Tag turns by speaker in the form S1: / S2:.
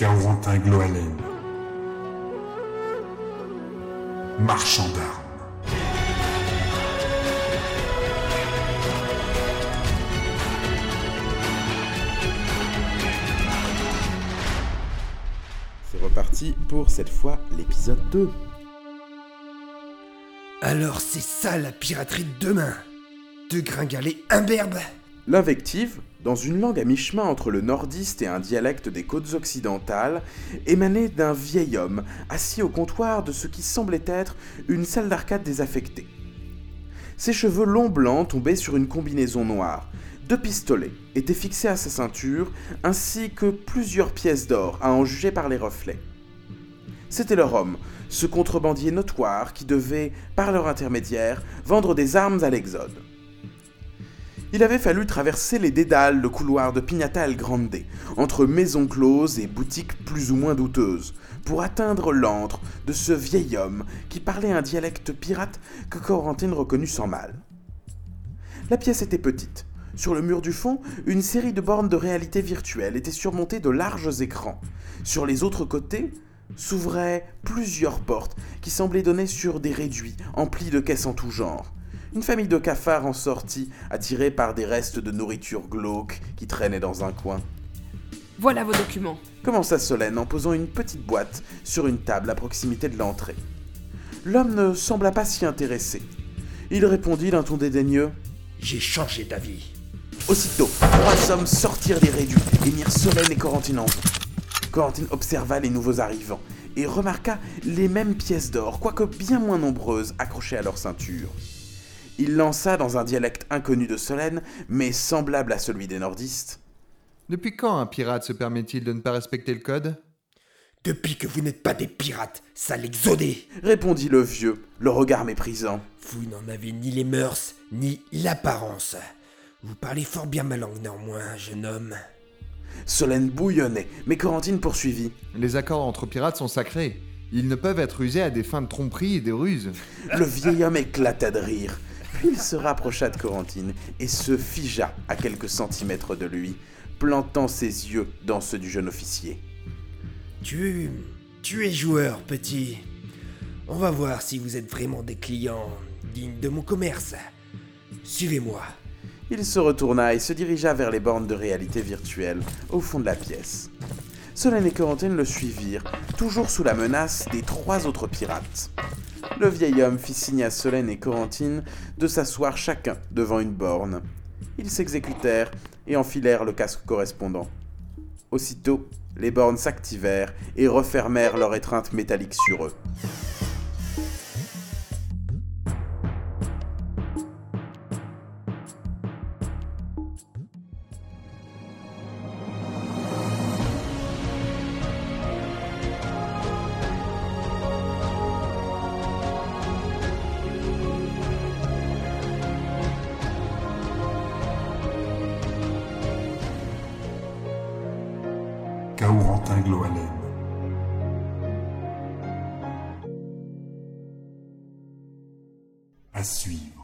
S1: Caorantin Gloalen. Marchand d'armes.
S2: C'est reparti pour cette fois l'épisode 2.
S3: Alors c'est ça la piraterie de demain De gringaler imberbe
S2: L'invective, dans une langue à mi-chemin entre le nordiste et un dialecte des côtes occidentales, émanait d'un vieil homme assis au comptoir de ce qui semblait être une salle d'arcade désaffectée. Ses cheveux longs blancs tombaient sur une combinaison noire. Deux pistolets étaient fixés à sa ceinture, ainsi que plusieurs pièces d'or, à en juger par les reflets. C'était leur homme, ce contrebandier notoire qui devait, par leur intermédiaire, vendre des armes à l'Exode. Il avait fallu traverser les dédales, le couloir de Pignata El Grande, entre maisons closes et boutiques plus ou moins douteuses, pour atteindre l'antre de ce vieil homme qui parlait un dialecte pirate que Corentine reconnut sans mal. La pièce était petite. Sur le mur du fond, une série de bornes de réalité virtuelle était surmontée de larges écrans. Sur les autres côtés, s'ouvraient plusieurs portes qui semblaient donner sur des réduits emplis de caisses en tout genre. Une famille de cafards en sortit, attirés par des restes de nourriture glauque qui traînaient dans un coin.
S4: Voilà vos documents.
S2: Commença Solène en posant une petite boîte sur une table à proximité de l'entrée. L'homme ne sembla pas s'y intéresser. Il répondit d'un ton dédaigneux
S3: J'ai changé d'avis.
S2: Aussitôt, trois hommes sortirent des réduits et mirent Solène et Corentine en joue. Corentine observa les nouveaux arrivants et remarqua les mêmes pièces d'or, quoique bien moins nombreuses, accrochées à leur ceinture. Il lança dans un dialecte inconnu de Solène, mais semblable à celui des nordistes.
S5: Depuis quand un pirate se permet-il de ne pas respecter le code?
S3: Depuis que vous n'êtes pas des pirates, sale exodé
S2: répondit le vieux, le regard méprisant.
S3: Vous n'en avez ni les mœurs, ni l'apparence. Vous parlez fort bien ma langue néanmoins, jeune homme.
S2: Solène bouillonnait, mais Corentine poursuivit.
S5: Les accords entre pirates sont sacrés. Ils ne peuvent être usés à des fins de tromperie et de ruse.
S2: Le vieil homme éclata de rire. Puis il se rapprocha de Corentine et se figea à quelques centimètres de lui, plantant ses yeux dans ceux du jeune officier.
S3: Tu. Tu es joueur, petit. On va voir si vous êtes vraiment des clients dignes de mon commerce. Suivez-moi.
S2: Il se retourna et se dirigea vers les bornes de réalité virtuelle, au fond de la pièce. Solène et Corentine le suivirent, toujours sous la menace des trois autres pirates. Le vieil homme fit signe à Solène et Corentine de s'asseoir chacun devant une borne. Ils s'exécutèrent et enfilèrent le casque correspondant. Aussitôt, les bornes s'activèrent et refermèrent leur étreinte métallique sur eux.
S1: Caorantin Gloalen. À suivre.